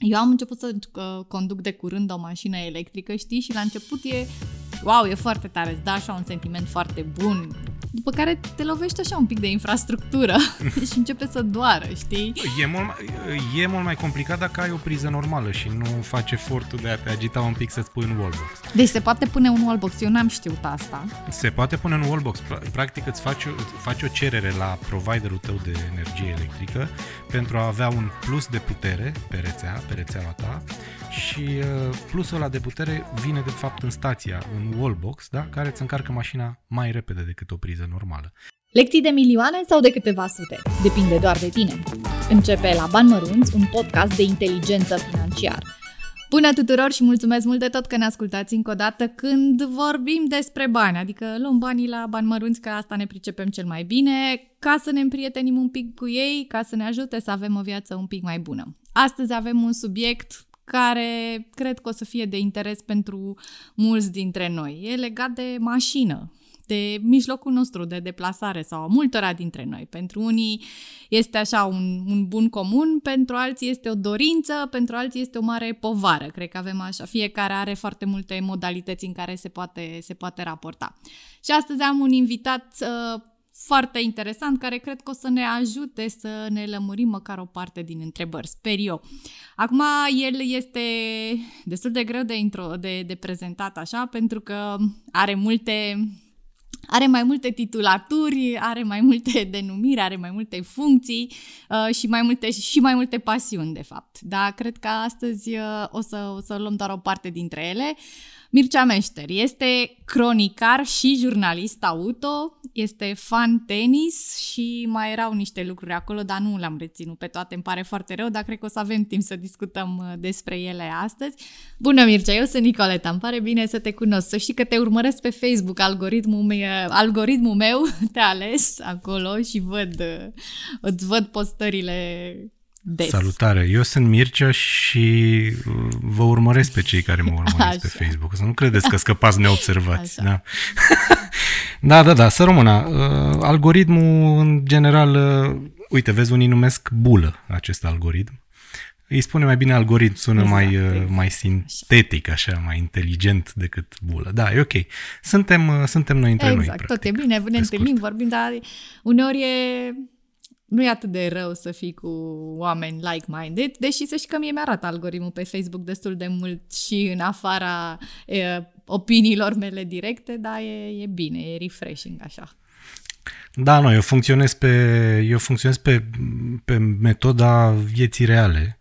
Eu am început să uh, conduc de curând o mașină electrică, știi, și la început e, wow, e foarte tare, îți da așa un sentiment foarte bun, după care te lovești așa un pic de infrastructură și începe să doară, știi? E mult, mai, e mult mai complicat dacă ai o priză normală și nu faci efortul de a te agita un pic să-ți pui un wallbox. Deci se poate pune un wallbox, eu n-am știut asta. Se poate pune un wallbox, practic îți faci, faci o cerere la providerul tău de energie electrică pentru a avea un plus de putere pe rețea, pe rețeaua ta și uh, plusul ăla de putere vine de fapt în stația, în wallbox, da? care îți încarcă mașina mai repede decât o priză normală. Lecții de milioane sau de câteva sute? Depinde doar de tine. Începe la Bani Mărunți, un podcast de inteligență financiară. Bună tuturor și mulțumesc mult de tot că ne ascultați încă o dată când vorbim despre bani, adică luăm banii la bani mărunți, că asta ne pricepem cel mai bine, ca să ne împrietenim un pic cu ei, ca să ne ajute să avem o viață un pic mai bună. Astăzi avem un subiect care cred că o să fie de interes pentru mulți dintre noi. E legat de mașină, de mijlocul nostru de deplasare sau multora dintre noi. Pentru unii este așa un, un bun comun, pentru alții este o dorință, pentru alții este o mare povară. Cred că avem așa, fiecare are foarte multe modalități în care se poate, se poate raporta. Și astăzi am un invitat uh, foarte interesant care cred că o să ne ajute să ne lămurim măcar o parte din întrebări, sper eu. Acum, el este destul de greu de, intro, de, de prezentat așa, pentru că are multe are mai multe titulaturi, are mai multe denumiri, are mai multe funcții uh, și, mai multe, și mai multe pasiuni, de fapt. Dar cred că astăzi uh, o, să, o să luăm doar o parte dintre ele. Mircea Meșter este cronicar și jurnalist auto, este fan tenis și mai erau niște lucruri acolo, dar nu le-am reținut pe toate, îmi pare foarte rău, dar cred că o să avem timp să discutăm uh, despre ele astăzi. Bună Mircea, eu sunt Nicoleta, îmi pare bine să te cunosc, să știi că te urmăresc pe Facebook, algoritmul meu, algoritmul meu te-a ales acolo și văd, uh, îți văd postările Des. Salutare! Eu sunt Mircea și uh, vă urmăresc pe cei care mă urmăresc Așa. pe Facebook. Să nu credeți că scăpați neobservați. Da? da, da, da, să rămână. Uh, algoritmul, în general, uh, uite, vezi, unii numesc bulă acest algoritm. Îi spune mai bine algoritm, sună exact, mai, exact. mai sintetic, așa, mai inteligent decât bulă. Da, e ok. Suntem, suntem noi între exact, noi, Exact, tot e bine, ne întâlnim, vorbim, dar uneori e nu e atât de rău să fii cu oameni like-minded, deși să știi că mie mi-arată algoritmul pe Facebook destul de mult și în afara e, opiniilor mele directe, dar e, e bine, e refreshing așa. Da, nu, eu funcționez pe, eu funcționez pe, pe metoda vieții reale.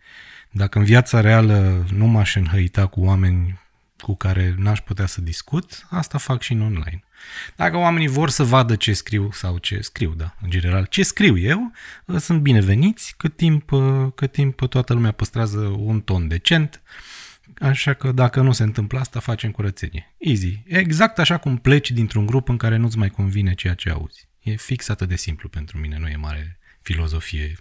Dacă în viața reală nu m-aș înhăita cu oameni cu care n-aș putea să discut, asta fac și în online. Dacă oamenii vor să vadă ce scriu sau ce scriu, da, în general, ce scriu eu, sunt bineveniți cât timp, cât timp toată lumea păstrează un ton decent, Așa că dacă nu se întâmplă asta, facem curățenie. Easy. Exact așa cum pleci dintr-un grup în care nu-ți mai convine ceea ce auzi. E fix atât de simplu pentru mine, nu e mare filozofie.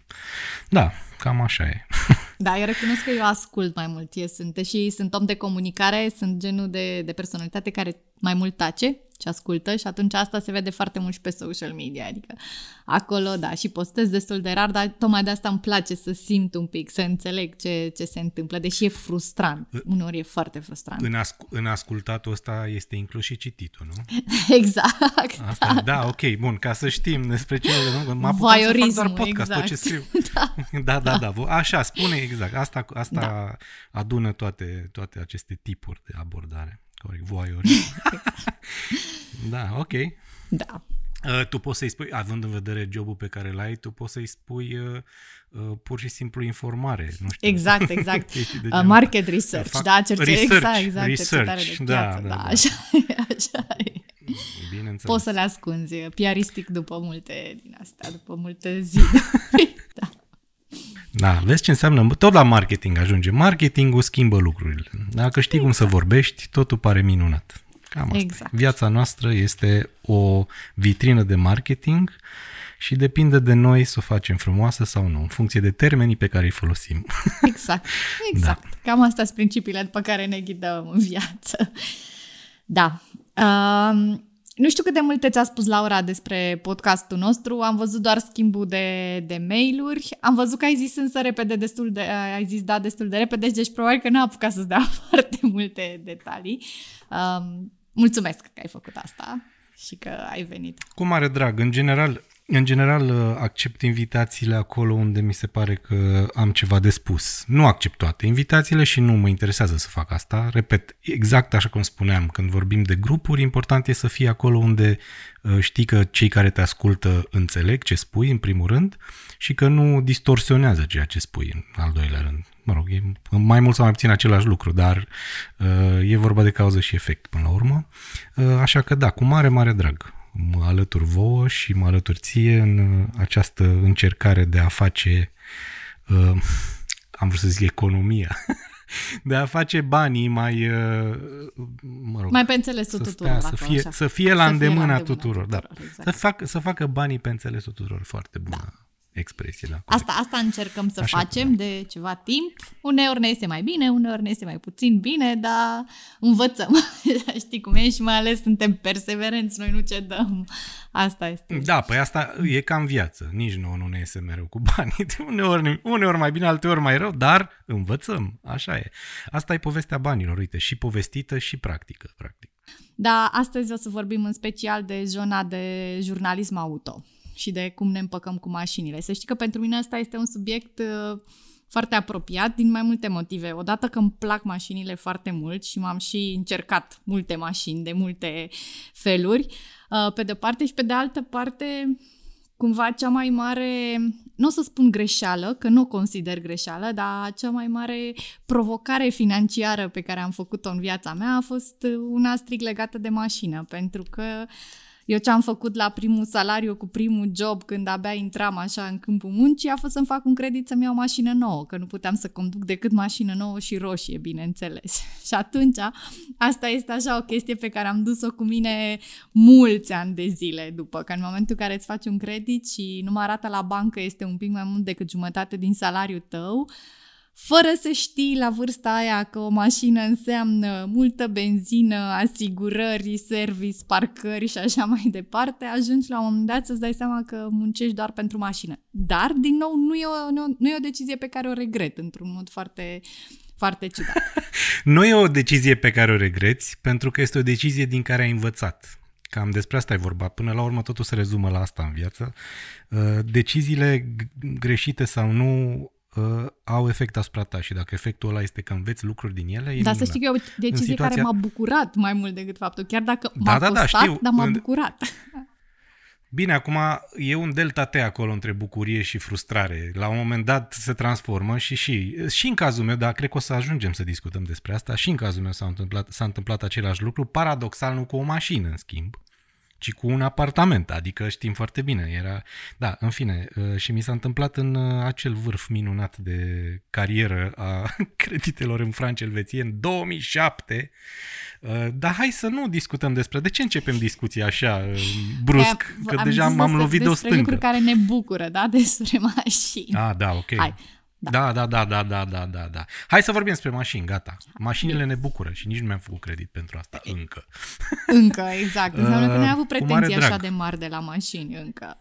Da, cam așa e. Da, eu recunosc că eu ascult mai mult. Eu sunt și sunt om de comunicare, sunt genul de, de personalitate care mai mult tace și ascultă și atunci asta se vede foarte mult și pe social media, adică acolo, da, și postez destul de rar, dar tocmai de asta îmi place să simt un pic, să înțeleg ce, ce se întâmplă, deși e frustrant, uneori e foarte frustrant. În, asc- în ascultatul ăsta este inclus și cititul, nu? exact. Asta, da, da, ok, bun, ca să știm despre ce, nu? M-a să fac doar podcast, exact. tot ce scriu. da. da, da, da, așa, spune exact, asta, asta da. adună toate, toate aceste tipuri de abordare. Corect, voyeurism. da, ok. Da. Uh, tu poți să-i spui, având în vedere jobul pe care l-ai, tu poți să-i spui uh, uh, pur și simplu informare, nu știu. Exact, exact. uh, market research, Fac, da, cerce, research, exact, exact, research, de da, piață, da, da, da, da. așa e, așa e. Poți să le ascunzi, piaristic după multe din astea, după multe zile. da. Da, vezi ce înseamnă? Tot la marketing ajunge. Marketingul schimbă lucrurile. Dacă știi exact. cum să exact. vorbești, totul pare minunat. Cam asta. Exact. Viața noastră este o vitrină de marketing și depinde de noi să o facem frumoasă sau nu, în funcție de termenii pe care îi folosim. Exact, exact. Da. Cam astea sunt principiile după care ne ghidăm în viață. Da. Um, Nu știu cât de multe ți-a spus Laura despre podcastul nostru, am văzut doar schimbul de, de mail-uri, am văzut că ai zis însă repede destul de, ai zis da destul de repede, deci probabil că nu a apucat să-ți dea foarte multe detalii. Um, mulțumesc că ai făcut asta și că ai venit. Cu mare drag. În general, în general, uh, accept invitațiile acolo unde mi se pare că am ceva de spus. Nu accept toate invitațiile și nu mă interesează să fac asta. Repet, exact așa cum spuneam, când vorbim de grupuri, important e să fii acolo unde uh, știi că cei care te ascultă înțeleg ce spui, în primul rând, și că nu distorsionează ceea ce spui, în al doilea rând. Mă rog, e mai mult sau mai puțin același lucru, dar uh, e vorba de cauză și efect până la urmă. Așa că da, cu mare, mare drag mă alătur vouă și mă alătur ție în uh, această încercare de a face, uh, am vrut să zic economia, de a face banii mai, uh, mă rog, mai pe înțelesul să tuturor. Stea, să, fie, să fie la să îndemâna fie la tuturor, tuturor da. exact. Să, fac, să facă banii pe înțelesul tuturor, foarte bună. Da expresie. Da, asta, asta încercăm să Așa facem de ceva timp. Uneori ne este mai bine, uneori ne este mai puțin bine, dar învățăm. Știi cum e și mai ales suntem perseverenți, noi nu cedăm. Asta este. Da, păi asta e ca în viață. Nici nouă nu ne iese mereu cu banii. Uneori, uneori mai bine, alteori mai rău, dar învățăm. Așa e. Asta e povestea banilor, uite, și povestită și practică, practic. Da, astăzi o să vorbim în special de zona de jurnalism auto și de cum ne împăcăm cu mașinile. Să știi că pentru mine asta este un subiect uh, foarte apropiat din mai multe motive. Odată că îmi plac mașinile foarte mult și m-am și încercat multe mașini de multe feluri, uh, pe de parte și pe de altă parte cumva cea mai mare, nu o să spun greșeală, că nu o consider greșeală, dar cea mai mare provocare financiară pe care am făcut-o în viața mea a fost una strict legată de mașină, pentru că uh, eu ce am făcut la primul salariu cu primul job când abia intram așa în câmpul muncii a fost să-mi fac un credit să-mi iau mașină nouă, că nu puteam să conduc decât mașină nouă și roșie, bineînțeles. și atunci asta este așa o chestie pe care am dus-o cu mine mulți ani de zile după, că în momentul în care îți faci un credit și nu mă arată la bancă este un pic mai mult decât jumătate din salariul tău, uh, fără să știi la vârsta aia că o mașină înseamnă multă benzină, asigurări, service, parcări și așa mai departe, ajungi la un moment dat să-ți dai seama că muncești doar pentru mașină. Dar, din nou, nu e o, nu, nu e o decizie pe care o regret într-un mod foarte, foarte ciudat. nu e o decizie pe care o regreți, pentru că este o decizie din care ai învățat. Cam despre asta e vorba. Până la urmă totul se rezumă la asta în viață. Uh, deciziile greșite sau nu uh, au efect asupra ta și dacă efectul ăla este că înveți lucruri din ele, e Dar să știi că e o decizie situația... care m-a bucurat mai mult decât faptul, chiar dacă da, m-a da, costat, da, știu. dar m-a bucurat. Bine, acum e un delta T acolo între bucurie și frustrare. La un moment dat se transformă și și, și în cazul meu, dar cred că o să ajungem să discutăm despre asta, și în cazul meu s-a întâmplat, s-a întâmplat același lucru, paradoxal nu cu o mașină, în schimb ci cu un apartament, adică știm foarte bine. Era, da, în fine, uh, și mi s-a întâmplat în uh, acel vârf minunat de carieră a creditelor în franci elveție în 2007. Uh, dar hai să nu discutăm despre de ce începem discuția așa brusc, că am deja m-am lovit de o stâncă. lucruri care ne bucură, da, despre mașini. Ah, da, ok. Hai. Da. da, da, da, da, da, da, da, da. Hai să vorbim despre mașini, gata. Mașinile ne bucură și nici nu mi-am făcut credit pentru asta, încă. Încă, exact. Înseamnă că ne-ai avut pretenții așa de mari de la mașini, încă.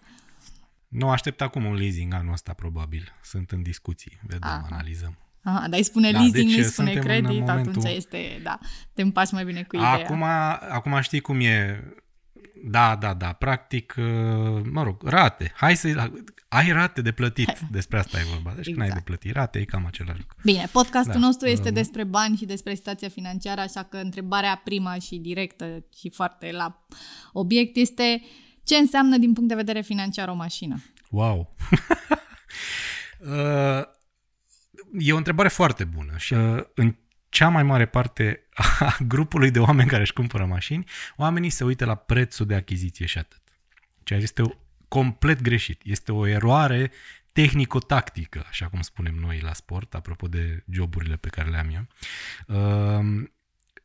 Nu, aștept acum un leasing anul ăsta, probabil. Sunt în discuții, vedem, Aha. analizăm. Aha, dar îi spune da, leasing, deci nu spune credit, momentul... atunci este, da, te împaci mai bine cu ideea. Acum, acum știi cum e, da, da, da, practic, mă rog, rate. Hai să ai rate de plătit, despre asta e vorba. Deci exact. când ai de exact. plătit rate, e cam același lucru. Bine, podcastul da. nostru este despre bani și despre situația financiară, așa că întrebarea prima și directă și foarte la obiect este ce înseamnă din punct de vedere financiar o mașină? Wow! Uh, e o întrebare foarte bună și uh, în cea mai mare parte a grupului de oameni care își cumpără mașini, oamenii se uită la prețul de achiziție și atât. Ceea ce este complet greșit. Este o eroare tehnico-tactică, așa cum spunem noi la sport, apropo de joburile pe care le am eu. Ehm,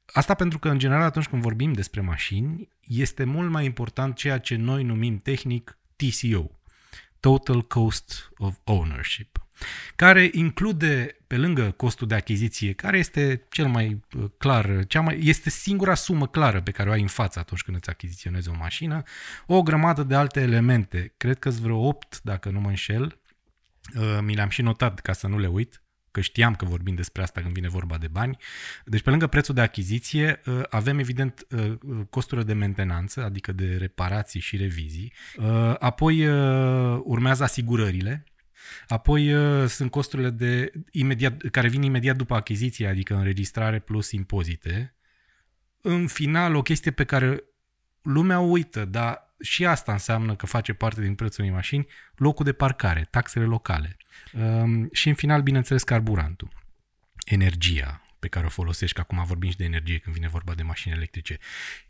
asta pentru că, în general, atunci când vorbim despre mașini, este mult mai important ceea ce noi numim tehnic TCO, Total Cost of Ownership. Care include, pe lângă costul de achiziție, care este cel mai uh, clar, cea mai, este singura sumă clară pe care o ai în față atunci când îți achiziționezi o mașină, o grămadă de alte elemente. Cred că sunt vreo 8, dacă nu mă înșel. Uh, mi le-am și notat ca să nu le uit că știam că vorbim despre asta când vine vorba de bani. Deci pe lângă prețul de achiziție uh, avem evident uh, costurile de mentenanță, adică de reparații și revizii. Uh, apoi urmează asigurările, Apoi sunt costurile de imediat, care vin imediat după achiziție, adică înregistrare plus impozite. În final, o chestie pe care lumea uită, dar și asta înseamnă că face parte din prețul unei mașini, locul de parcare, taxele locale. Um, și în final, bineînțeles, carburantul, energia pe care o folosești, că acum vorbim și de energie când vine vorba de mașini electrice.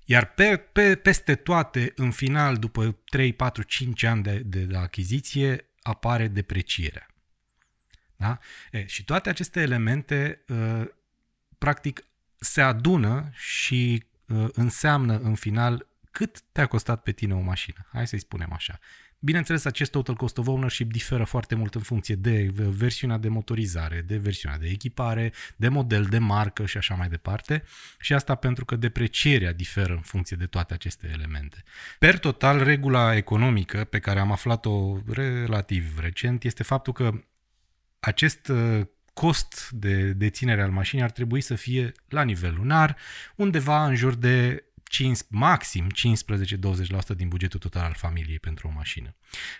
Iar pe, pe, peste toate, în final, după 3, 4, 5 ani de, de la achiziție, apare deprecierea. Da? E, și toate aceste elemente, uh, practic, se adună și uh, înseamnă în final cât te-a costat pe tine o mașină. Hai să-i spunem așa. Bineînțeles, acest total cost of ownership diferă foarte mult în funcție de versiunea de motorizare, de versiunea de echipare, de model, de marcă și așa mai departe. Și asta pentru că deprecierea diferă în funcție de toate aceste elemente. Per total, regula economică pe care am aflat-o relativ recent este faptul că acest uh, cost de deținere al mașinii ar trebui să fie la nivel lunar, undeva în jur de 5, maxim 15-20% din bugetul total al familiei pentru o mașină.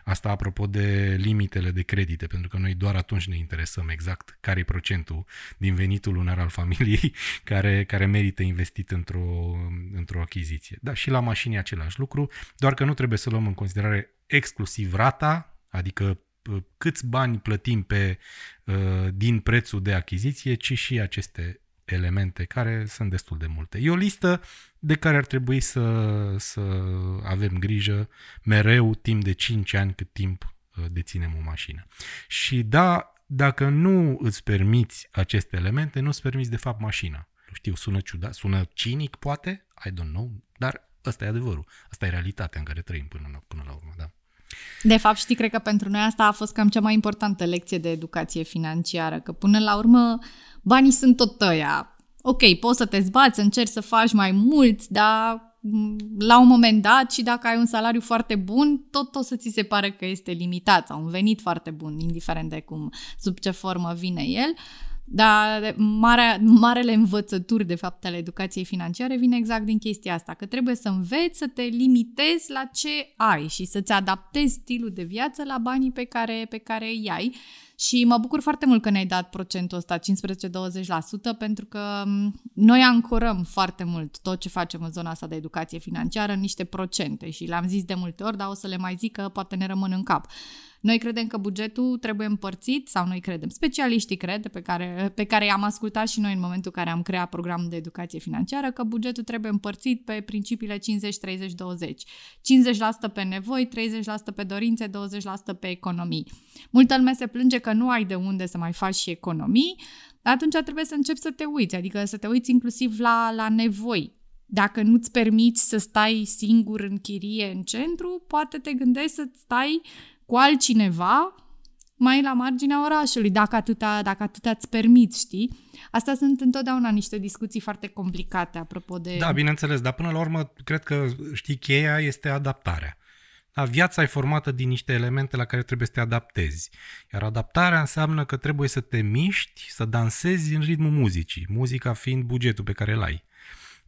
Asta apropo de limitele de credite, pentru că noi doar atunci ne interesăm exact care e procentul din venitul lunar al familiei care, care merită investit într-o, într-o achiziție. Da, și la mașini același lucru, doar că nu trebuie să luăm în considerare exclusiv rata, adică câți bani plătim pe, uh, din prețul de achiziție, ci și aceste elemente care sunt destul de multe. E o listă de care ar trebui să, să avem grijă mereu timp de 5 ani cât timp uh, deținem o mașină. Și da, dacă nu îți permiți aceste elemente, nu îți permiți de fapt mașina. Nu știu, sună ciudat, sună cinic poate, I don't know, dar ăsta e adevărul. Asta e realitatea în care trăim până, până la urmă, da. De fapt, știi, cred că pentru noi asta a fost cam cea mai importantă lecție de educație financiară, că până la urmă banii sunt tot tăia ok, poți să te zbați, încerci să faci mai mult, dar mm, la un moment dat și dacă ai un salariu foarte bun, tot o să ți se pare că este limitat sau un venit foarte bun, indiferent de cum, sub ce formă vine el. Dar mare, marele învățături, de fapt, ale educației financiare vine exact din chestia asta, că trebuie să înveți să te limitezi la ce ai și să-ți adaptezi stilul de viață la banii pe care, pe care îi ai și mă bucur foarte mult că ne-ai dat procentul ăsta, 15-20%, pentru că noi ancorăm foarte mult tot ce facem în zona asta de educație financiară în niște procente și le-am zis de multe ori, dar o să le mai zic că poate ne rămân în cap. Noi credem că bugetul trebuie împărțit, sau noi credem, specialiștii cred, pe care, pe care i-am ascultat și noi în momentul în care am creat programul de educație financiară, că bugetul trebuie împărțit pe principiile 50-30-20. 50% pe nevoi, 30% pe dorințe, 20% pe economii. Multă lume se plânge că nu ai de unde să mai faci și economii, atunci trebuie să începi să te uiți, adică să te uiți inclusiv la, la nevoi. Dacă nu-ți permiți să stai singur în chirie în centru, poate te gândești să stai cu altcineva mai la marginea orașului, dacă atâta, dacă atâta îți permiți, știi? Astea sunt întotdeauna niște discuții foarte complicate, apropo de... Da, bineînțeles, dar până la urmă, cred că, știi, cheia este adaptarea. Da, viața e formată din niște elemente la care trebuie să te adaptezi. Iar adaptarea înseamnă că trebuie să te miști, să dansezi în ritmul muzicii, muzica fiind bugetul pe care îl ai.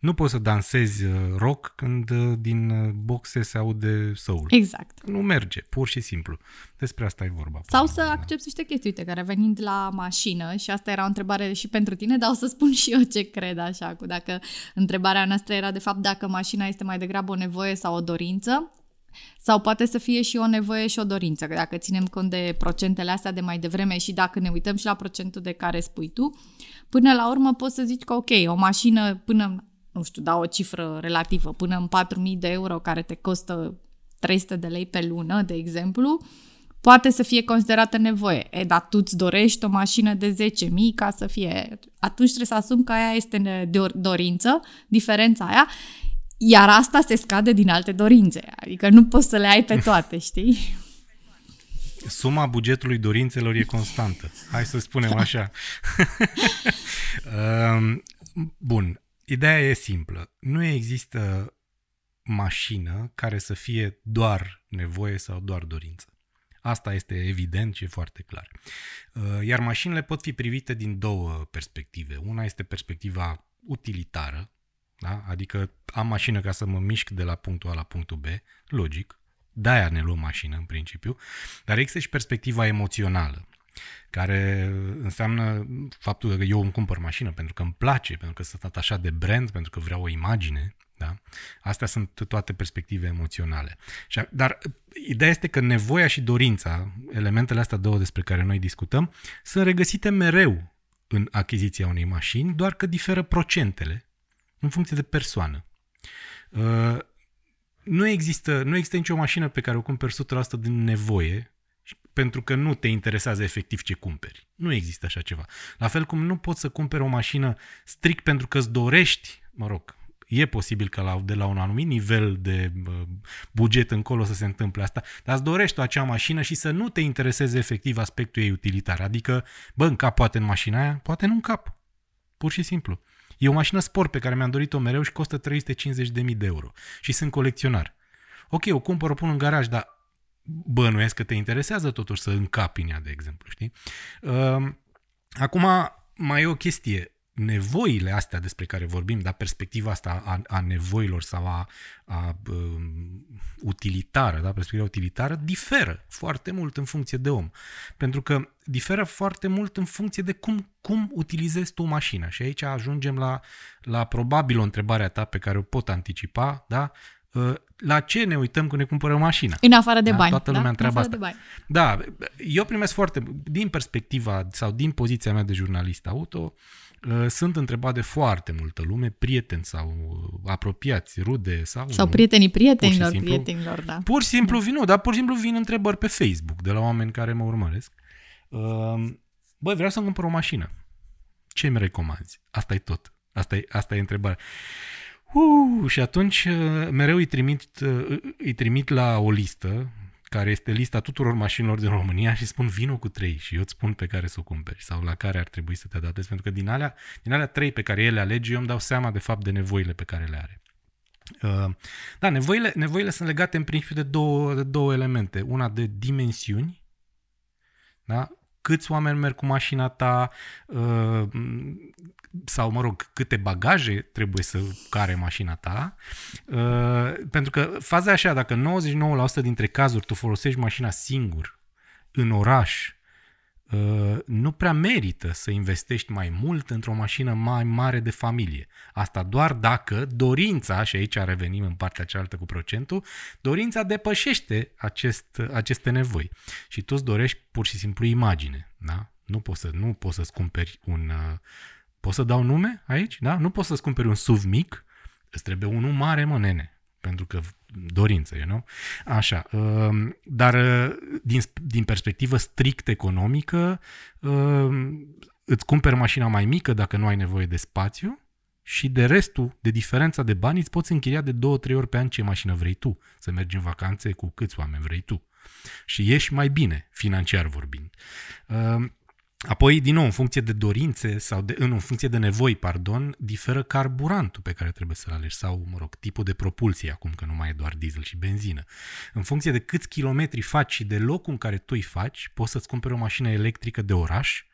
Nu poți să dansezi uh, rock când uh, din uh, boxe se aude soul. Exact. Nu merge, pur și simplu. Despre asta e vorba. Sau să accepti niște chestii, uite, care venind la mașină, și asta era o întrebare și pentru tine, dar o să spun și eu ce cred așa, cu dacă întrebarea noastră era de fapt dacă mașina este mai degrabă o nevoie sau o dorință, sau poate să fie și o nevoie și o dorință, că dacă ținem cont de procentele astea de mai devreme și dacă ne uităm și la procentul de care spui tu, până la urmă poți să zici că ok, o mașină până nu știu, dau o cifră relativă, până în 4.000 de euro care te costă 300 de lei pe lună, de exemplu, poate să fie considerată nevoie. E, dar tu îți dorești o mașină de 10.000 ca să fie... Atunci trebuie să asum că aia este de dorință, diferența aia, iar asta se scade din alte dorințe. Adică nu poți să le ai pe toate, știi? suma bugetului dorințelor e constantă. Hai să spunem așa. Um, bun, ideea e simplă. Nu există mașină care să fie doar nevoie sau doar dorință. Asta este evident și e foarte clar. Uh, iar mașinile pot fi privite din două perspective. Una este perspectiva utilitară, da? adică am mașină ca să mă mișc de la punctul A la punctul B, logic, de-aia ne luăm mașină în principiu, dar există și perspectiva emoțională, care înseamnă faptul că eu îmi cumpăr mașină pentru că îmi place, pentru că sunt atașat de brand, pentru că vreau o imagine, da? Astea sunt toate perspective emoționale. Dar ideea este că nevoia și dorința, elementele astea două despre care noi discutăm, sunt regăsite mereu în achiziția unei mașini, doar că diferă procentele în funcție de persoană. Uh, nu există, nu există nicio mașină pe care o cumperi 100% din nevoie pentru că nu te interesează efectiv ce cumperi. Nu există așa ceva. La fel cum nu poți să cumperi o mașină strict pentru că îți dorești, mă rog, E posibil că la, de la un anumit nivel de buget încolo să se întâmple asta, dar îți dorești acea mașină și să nu te intereseze efectiv aspectul ei utilitar. Adică, bă, în cap poate în mașina aia, poate nu în cap. Pur și simplu. E o mașină sport pe care mi-am dorit-o mereu și costă 350.000 de euro. Și sunt colecționar. Ok, o cumpăr, o pun în garaj, dar bănuiesc că te interesează totuși să încapi în ea, de exemplu, știi? Uh, acum, mai e o chestie nevoile astea despre care vorbim, dar perspectiva asta a, a nevoilor sau a, a um, utilitară, da, perspectiva utilitară, diferă foarte mult în funcție de om. Pentru că diferă foarte mult în funcție de cum, cum utilizezi tu mașina. Și aici ajungem la, la probabil o întrebare a ta pe care o pot anticipa, da? Uh, la ce ne uităm când ne cumpărăm mașina? În afară de da? bani. Toată lumea da? întreabă asta. De bani. Da, eu primesc foarte, din perspectiva sau din poziția mea de jurnalist auto, Uh, sunt întrebat de foarte multă lume, prieteni sau apropiați, rude sau... Sau prietenii prietenilor, simplu, prietenilor, da. Pur și simplu vin, nu, dar pur și simplu vin întrebări pe Facebook de la oameni care mă urmăresc. Uh, băi, vreau să-mi cumpăr o mașină. Ce mi recomanzi? Asta e tot. Asta e, asta e întrebarea. Uh, și atunci uh, mereu îi trimit, îi trimit la o listă care este lista tuturor mașinilor din România și spun vino cu trei și eu îți spun pe care să o cumperi sau la care ar trebui să te adaptezi, pentru că din alea, din alea trei pe care ele alege, eu îmi dau seama de fapt de nevoile pe care le are. Uh, da, nevoile, nevoile sunt legate în principiu de două, de două elemente. Una de dimensiuni, da? câți oameni merg cu mașina ta, uh, sau, mă rog, câte bagaje trebuie să care mașina ta. Uh, pentru că faza e așa, dacă 99% dintre cazuri tu folosești mașina singur, în oraș, uh, nu prea merită să investești mai mult într-o mașină mai mare de familie. Asta doar dacă dorința, și aici revenim în partea cealaltă cu procentul, dorința depășește acest, aceste nevoi. Și tu îți dorești pur și simplu imagine. Da? Nu poți, să, nu poți să-ți cumperi un, uh, Pot să dau nume aici? Da? Nu poți să-ți cumperi un SUV mic, îți trebuie unul mare, mă, nene. Pentru că dorință, you know? Așa. Uh, dar uh, din, din perspectivă strict economică, uh, îți cumperi mașina mai mică dacă nu ai nevoie de spațiu și de restul, de diferența de bani, îți poți închiria de două, trei ori pe an ce mașină vrei tu. Să mergi în vacanțe cu câți oameni vrei tu. Și ieși mai bine, financiar vorbind. Uh, Apoi, din nou, în funcție de dorințe sau de, în funcție de nevoi, pardon, diferă carburantul pe care trebuie să-l alegi sau, mă rog, tipul de propulsie, acum că nu mai e doar diesel și benzină. În funcție de câți kilometri faci și de locul în care tu îi faci, poți să-ți cumperi o mașină electrică de oraș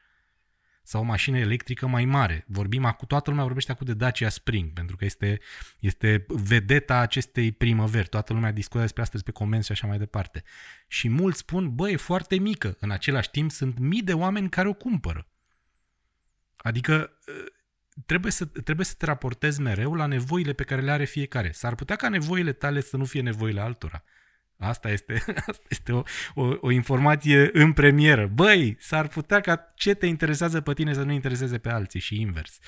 sau o mașină electrică mai mare. Vorbim acum, toată lumea vorbește acum de Dacia Spring, pentru că este, este vedeta acestei primăveri. Toată lumea discută despre asta, despre comenzi și așa mai departe. Și mulți spun, bă, e foarte mică. În același timp sunt mii de oameni care o cumpără. Adică ă, trebuie să, trebuie să te raportezi mereu la nevoile pe care le are fiecare. S-ar putea ca nevoile tale să nu fie nevoile altora. Asta este, asta este o, o, o informație în premieră. Băi, s-ar putea ca ce te interesează pe tine să nu intereseze pe alții și invers.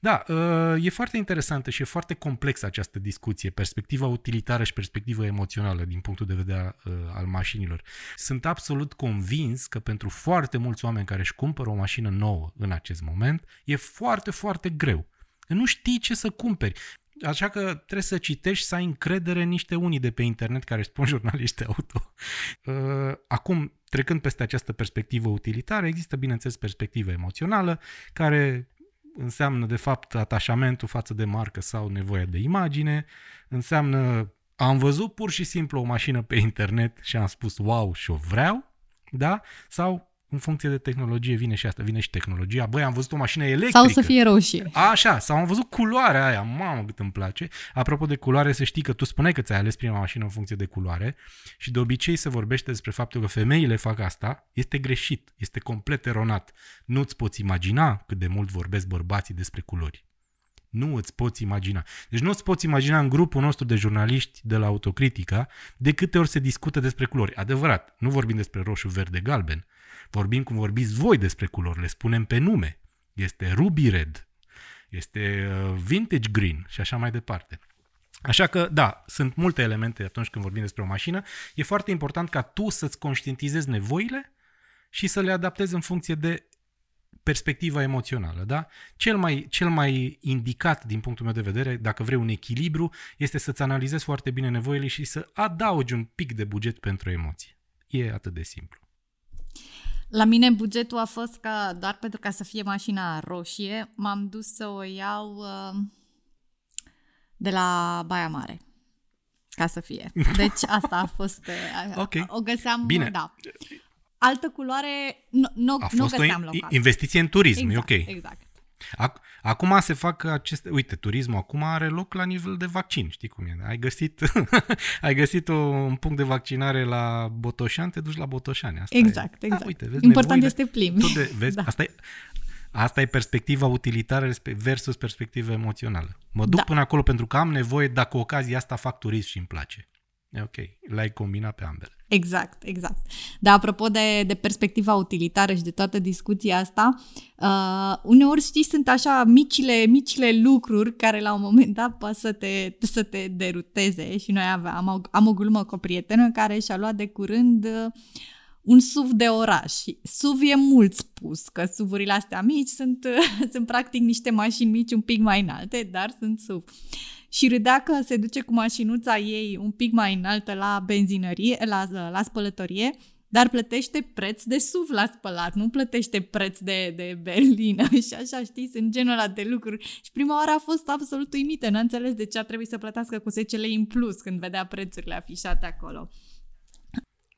Da, uh, e foarte interesantă și e foarte complexă această discuție, perspectiva utilitară și perspectiva emoțională din punctul de vedere uh, al mașinilor. Sunt absolut convins că pentru foarte mulți oameni care își cumpără o mașină nouă în acest moment, e foarte, foarte greu. Nu știi ce să cumperi. Așa că trebuie să citești, să ai încredere în niște unii de pe internet care spun jurnaliști auto. Uh, acum, trecând peste această perspectivă utilitară, există, bineînțeles, perspectivă emoțională, care înseamnă, de fapt, atașamentul față de marcă sau nevoia de imagine, înseamnă am văzut pur și simplu o mașină pe internet și am spus wow și o vreau, da? Sau în funcție de tehnologie vine și asta, vine și tehnologia. Băi, am văzut o mașină electrică. Sau să fie roșie. Așa, sau am văzut culoarea aia, mamă cât îmi place. Apropo de culoare, să știi că tu spuneai că ți-ai ales prima mașină în funcție de culoare și de obicei se vorbește despre faptul că femeile fac asta, este greșit, este complet eronat. Nu-ți poți imagina cât de mult vorbesc bărbații despre culori. Nu îți poți imagina. Deci nu îți poți imagina în grupul nostru de jurnaliști de la Autocritica de câte ori se discută despre culori. Adevărat, nu vorbim despre roșu, verde, galben. Vorbim cum vorbiți voi despre culori, le spunem pe nume. Este ruby red, este uh, vintage green și așa mai departe. Așa că, da, sunt multe elemente atunci când vorbim despre o mașină. E foarte important ca tu să-ți conștientizezi nevoile și să le adaptezi în funcție de perspectiva emoțională, da? Cel mai, cel mai indicat din punctul meu de vedere, dacă vrei un echilibru, este să-ți analizezi foarte bine nevoile și să adaugi un pic de buget pentru emoții. E atât de simplu. La mine bugetul a fost că doar pentru ca să fie mașina roșie, m-am dus să o iau uh, de la Baia Mare. Ca să fie. Deci asta a fost... Uh, okay. O găseam... Bine. Da. Altă culoare nu, nu, A nu fost o găseam in- local. investiție în turism, exact, e ok. Exact. Ac- Acum se fac aceste... Uite, turismul acum are loc la nivel de vaccin, știi cum e. Ai găsit, ai găsit o, un punct de vaccinare la Botoșan, te duci la Botoșani. Asta Exact, e. exact. Da, uite, vezi, Important nevoile- este plimbi. Tu de, vezi, Da. da. asta, e, asta e perspectiva utilitară respe- versus perspectiva emoțională. Mă duc Da. până acolo pentru că am nevoie, dacă cu ocazia asta fac turism și îmi place. E ok, l-ai combinat pe ambele. Exact, exact. Dar apropo de, de perspectiva utilitară și de toată discuția asta, uh, uneori, știi, sunt așa micile, micile lucruri care la un moment dat poate să te, să te deruteze și noi aveam, am, o- am o glumă cu o prietenă care și-a luat de curând uh, un SUV de oraș. SUV e mult spus, că SUV-urile astea mici sunt, sunt practic niște mașini mici un pic mai înalte, dar sunt SUV. Și râdea că se duce cu mașinuța ei un pic mai înaltă la benzinărie, la, la spălătorie, dar plătește preț de SUV la spălat, nu plătește preț de, de berlină și așa, știi, sunt genul ăla de lucruri. Și prima oară a fost absolut uimită, n-a înțeles de ce a trebuit să plătească cu 10 lei în plus când vedea prețurile afișate acolo.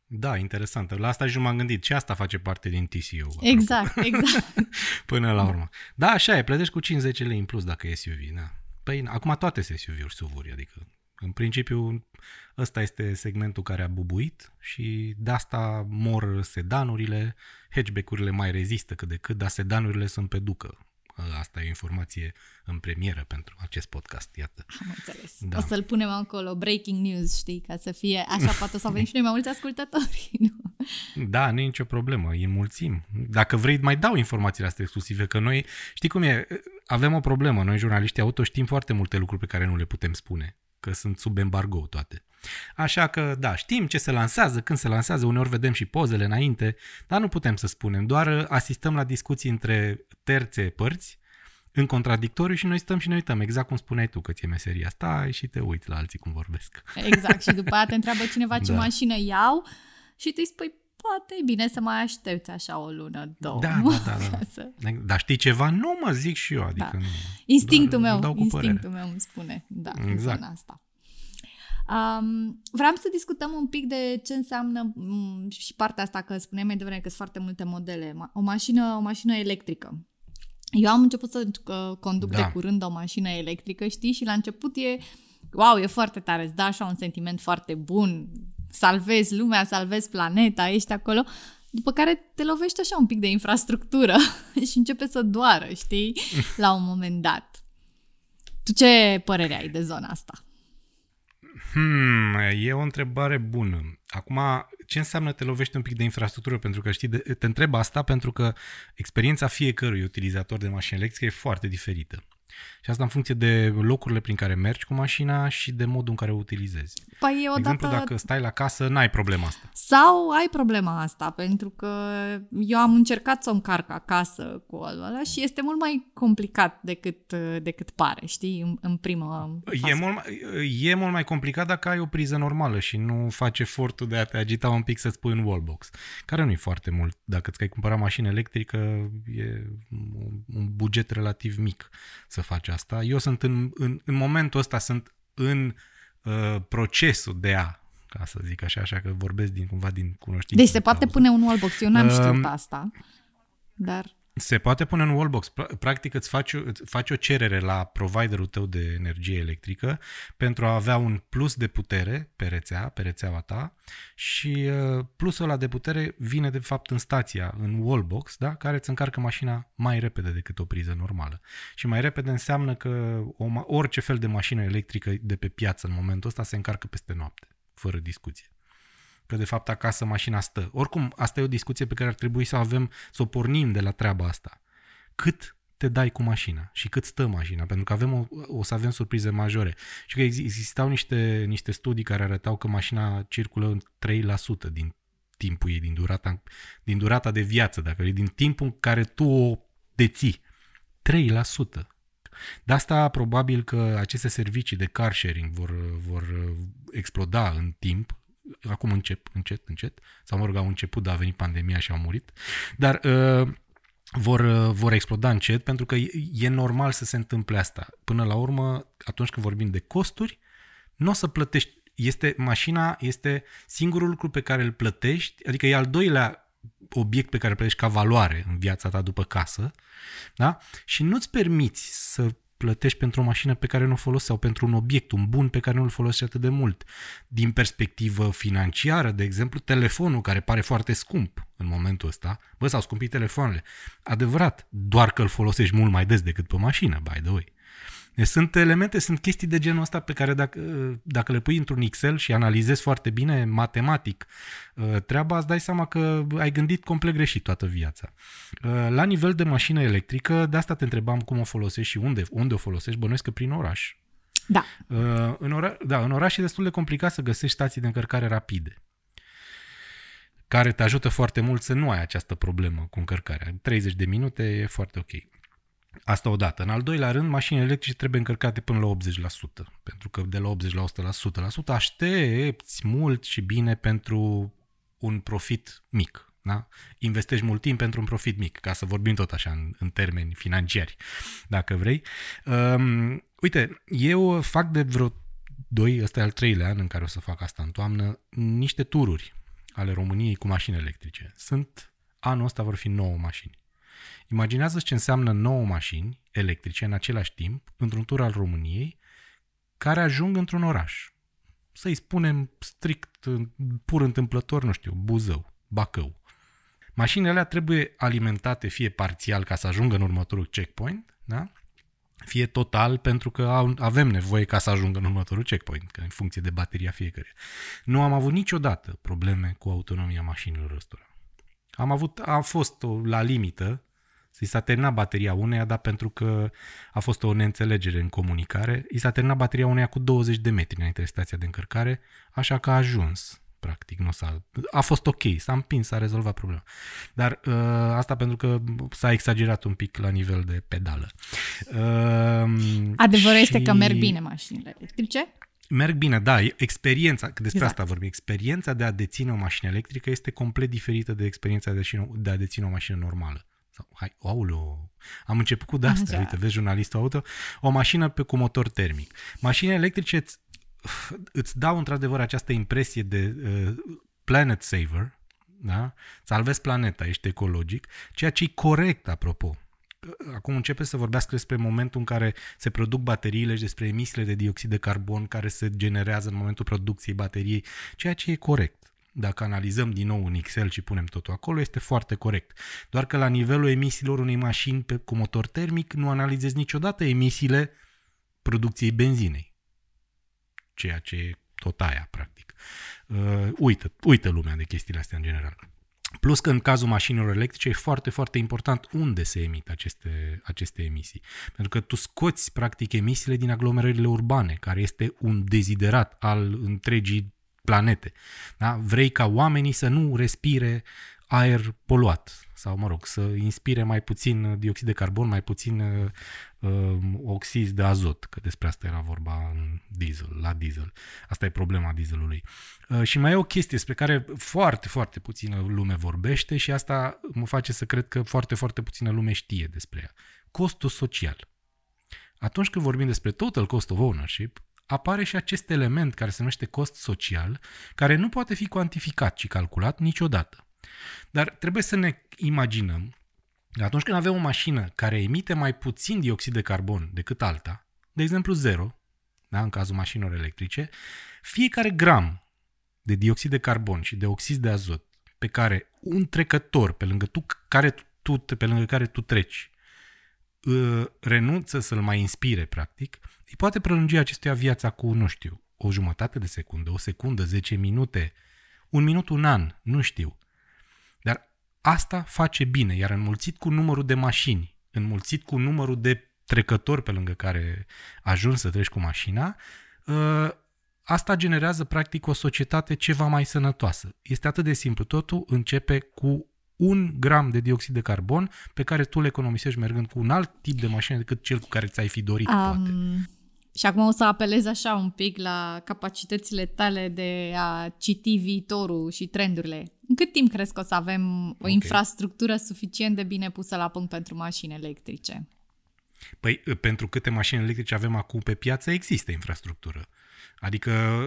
Da, interesant. La asta și nu m-am gândit. Și asta face parte din TCU. apropo. Exact, exact. Până la urmă. Da, așa e, plătești cu 50 lei în plus dacă e SUV, da. Păi, acum toate sunt SUV-uri, SUV-uri, adică în principiu ăsta este segmentul care a bubuit și de asta mor sedanurile, hatchback-urile mai rezistă cât de cât, dar sedanurile sunt pe ducă. Asta e o informație în premieră pentru acest podcast, iată. Am înțeles. Da. O să-l punem acolo, breaking news, știi, ca să fie așa, poate o să avem și noi mai mulți ascultători. Nu? Da, nu e nicio problemă, îi înmulțim. Dacă vrei, mai dau informațiile astea exclusive, că noi, știi cum e, avem o problemă, noi jurnaliștii auto știm foarte multe lucruri pe care nu le putem spune, că sunt sub embargo toate. Așa că, da, știm ce se lansează, când se lansează, uneori vedem și pozele înainte, dar nu putem să spunem, doar asistăm la discuții între terțe părți, în contradictoriu și noi stăm și ne uităm, exact cum spuneai tu că ți-e meseria, stai și te uiți la alții cum vorbesc. Exact, și după aia te întreabă cineva ce Da. mașină iau și tu îi spui, poate e bine să mai aștepți așa o lună, două. Da, da, da, da. Ca să- Dar știi ceva? Nu mă zic și eu, adică Da. nu. Instinctul Doar meu, dau cu instinctul părere. meu îmi spune, da, în Exact. zona asta. Um, vreau să discutăm un pic de ce înseamnă m, și partea asta, că spuneai mai devreme că sunt foarte multe modele. Ma- O mașină, o mașină electrică. Eu am început să uh, conduc Da. de curând o mașină electrică, știi, și la început e, wow, e foarte tare, îți dă așa un sentiment foarte bun, salvezi lumea, salvezi planeta, ești acolo, după care te lovești așa un pic de infrastructură și începe să doară, știi, la un moment dat. Tu ce părere ai de zona asta? Hmm, e o întrebare bună. Acum, ce înseamnă te lovești un pic de infrastructură? Pentru că știi, de- te întreb asta pentru că experiența fiecărui utilizator de mașini electrice e foarte diferită. Și asta în funcție de locurile prin care mergi cu mașina și de modul în care o utilizezi. Păi De odată... exemplu, dacă stai la casă, n-ai problema asta. Sau ai problema asta, pentru că eu am încercat să o încarc acasă cu ăla și este mult mai complicat decât, decât pare, știi, în, în primă fază. E mult, mai, e mult mai complicat dacă ai o priză normală și nu faci efortul de a te agita un pic să-ți pui în wallbox, care nu e foarte mult. Dacă îți ai cumpăra mașină electrică, e un buget relativ mic să faci asta. Eu sunt în, în, în momentul ăsta, sunt în uh, procesul de a ca să zic așa, așa că vorbesc din cumva din cunoștință. Deci se poate cauză. pune un wallbox. Eu n-am uh, știut asta, dar... Se poate pune un wallbox. Practic îți faci, îți faci o cerere la providerul tău de energie electrică pentru a avea un plus de putere pe rețea, pe rețeaua ta și uh, plusul ăla de putere vine de fapt în stația, în wallbox, da? care îți încarcă mașina mai repede decât o priză normală. Și mai repede înseamnă că o, orice fel de mașină electrică de pe piață în momentul ăsta se încarcă peste noapte, fără discuție că de fapt acasă mașina stă. Oricum, asta e o discuție pe care ar trebui să o avem, să o pornim de la treaba asta. Cât te dai cu mașina și cât stă mașina, pentru că avem o, o să avem surprize majore. Și că existau niște, niște studii care arătau că mașina circulă în 3% din timpul ei, din durata, din durata de viață, dacă e din timpul în care tu o deții. 3%. De asta probabil că aceste servicii de car sharing vor, vor exploda în timp, acum încep, încet, încet, sau mă rog, au început, dar a venit pandemia și au murit, dar uh, vor, uh, vor exploda încet pentru că e, e normal să se întâmple asta. Până la urmă, atunci când vorbim de costuri, nu o să plătești, este, mașina este singurul lucru pe care îl plătești, adică e al doilea obiect pe care îl plătești ca valoare în viața ta după casă, da? și nu-ți permiți să plătești pentru o mașină pe care nu o folosești sau pentru un obiect, un bun pe care nu îl folosești atât de mult. Din perspectivă financiară, de exemplu, telefonul care pare foarte scump în momentul ăsta, bă, s-au scumpit telefoanele. Adevărat, doar că îl folosești mult mai des decât pe mașină, by the way. Deci sunt elemente, sunt chestii de genul ăsta pe care dacă, dacă le pui într-un Excel și analizezi foarte bine, matematic, uh, treaba îți dai seama că ai gândit complet greșit toată viața. Uh, la nivel de mașină electrică, de asta te întrebam cum o folosești și unde, unde o folosești, bănuiesc că prin oraș. Da. Uh, în, ora, da, în oraș e destul de complicat să găsești stații de încărcare rapide care te ajută foarte mult să nu ai această problemă cu încărcarea. 30 de minute e foarte ok. Asta odată. În al doilea rând, mașinile electrice trebuie încărcate până la 80%, pentru că de la 80 la 100%, 100% aștepți mult și bine pentru un profit mic. Da? Investești mult timp pentru un profit mic, ca să vorbim tot așa în, în termeni financiari, dacă vrei. Um, uite, eu fac de vreo doi, ăsta e al treilea an în care o să fac asta în toamnă, niște tururi ale României cu mașini electrice. Sunt, anul ăsta vor fi 9 mașini. Imaginează ce înseamnă 9 mașini electrice în același timp, într-un tur al României, care ajung într-un oraș. Să-i spunem strict, pur întâmplător, nu știu, Buzău, Bacău. Mașinile alea trebuie alimentate fie parțial ca să ajungă în următorul checkpoint, da? fie total pentru că avem nevoie ca să ajungă în următorul checkpoint, că în funcție de bateria fiecare. Nu am avut niciodată probleme cu autonomia mașinilor ăstora. Am avut, a fost o, la limită, I s-a terminat bateria uneia, dar pentru că a fost o neînțelegere în comunicare, i s-a terminat bateria uneia cu 20 de metri înainte de stația de încărcare, așa că a ajuns practic. Nu s-a, a fost ok, s-a împins, s-a rezolvat problema. Dar uh, asta pentru că s-a exagerat un pic la nivel de pedală. Uh, Adevărul și... este că merg bine mașinile electrice? Merg bine, da, experiența, că despre exact. asta vorbim, experiența de a deține o mașină electrică este complet diferită de experiența de a deține o mașină normală. Sau, hai, auleu, am început cu de-astea, uite, vezi jurnalistul auto, o mașină pe cu motor termic. Mașinile electrice îți, îți dau într-adevăr această impresie de uh, planet saver, da? Salvezi planeta, ești ecologic, ceea ce e corect, apropo. Acum începe să vorbească despre momentul în care se produc bateriile și despre emisiile de dioxid de carbon care se generează în momentul producției bateriei, ceea ce e corect dacă analizăm din nou un Excel și punem totul acolo, este foarte corect. Doar că la nivelul emisiilor unei mașini pe, cu motor termic nu analizezi niciodată emisiile producției benzinei. Ceea ce e tot aia, practic. Uh, uită, uită lumea de chestiile astea în general. Plus că în cazul mașinilor electrice e foarte, foarte important unde se emit aceste, aceste emisii. Pentru că tu scoți, practic, emisiile din aglomerările urbane, care este un deziderat al întregii planete. Da? Vrei ca oamenii să nu respire aer poluat sau, mă rog, să inspire mai puțin dioxid de carbon, mai puțin uh, uh, oxid de azot, că despre asta era vorba în diesel, la diesel. Asta e problema dieselului. Uh, și mai e o chestie despre care foarte, foarte puțină lume vorbește și asta mă face să cred că foarte, foarte puțină lume știe despre ea. Costul social. Atunci când vorbim despre total cost of ownership, apare și acest element care se numește cost social, care nu poate fi cuantificat și calculat niciodată. Dar trebuie să ne imaginăm că atunci când avem o mașină care emite mai puțin dioxid de carbon decât alta, de exemplu zero, da, în cazul mașinilor electrice, fiecare gram de dioxid de carbon și de oxid de azot pe care un trecător pe lângă, tu, care tu, pe lângă care tu treci uh, renunță să-l mai inspire, practic, îi poate prelungi acestuia viața cu, nu știu, o jumătate de secundă, o secundă, 10 minute, un minut, un an, nu știu. Dar asta face bine, iar înmulțit cu numărul de mașini, înmulțit cu numărul de trecători pe lângă care ajungi să treci cu mașina, ă, asta generează practic o societate ceva mai sănătoasă. Este atât de simplu, totul începe cu un gram de dioxid de carbon pe care tu le economisești mergând cu un alt tip de mașină decât cel cu care ți-ai fi dorit, um, poate. Și acum o să apelez așa un pic la capacitățile tale de a citi viitorul și trendurile. În cât timp crezi că o să avem o okay. infrastructură suficient de bine pusă la punct pentru mașini electrice? Păi, pentru câte mașini electrice avem acum pe piață, există infrastructură. Adică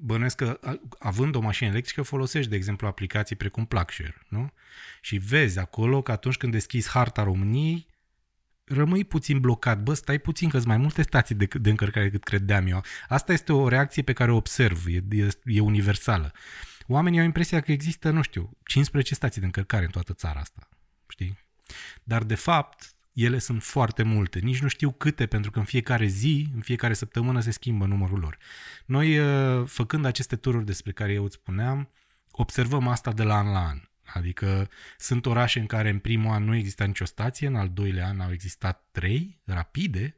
bănuiesc că având o mașină electrică folosești, de exemplu, aplicații precum PlugShare, nu? Și vezi acolo că atunci când deschizi harta României, rămâi puțin blocat. Bă, stai puțin că sunt mai multe stații de, de încărcare decât credeam eu. Asta este o reacție pe care o observ, e, e, e universală. Oamenii au impresia că există, nu știu, 15 stații de încărcare în toată țara asta. Știi? Dar, de fapt, ele sunt foarte multe. Nici nu știu câte, pentru că în fiecare zi, în fiecare săptămână se schimbă numărul lor. Noi, uh, făcând aceste tururi despre care eu îți spuneam, observăm asta de la an la an. Adică sunt orașe în care în primul an nu exista nicio stație, în al doilea an au existat trei rapide,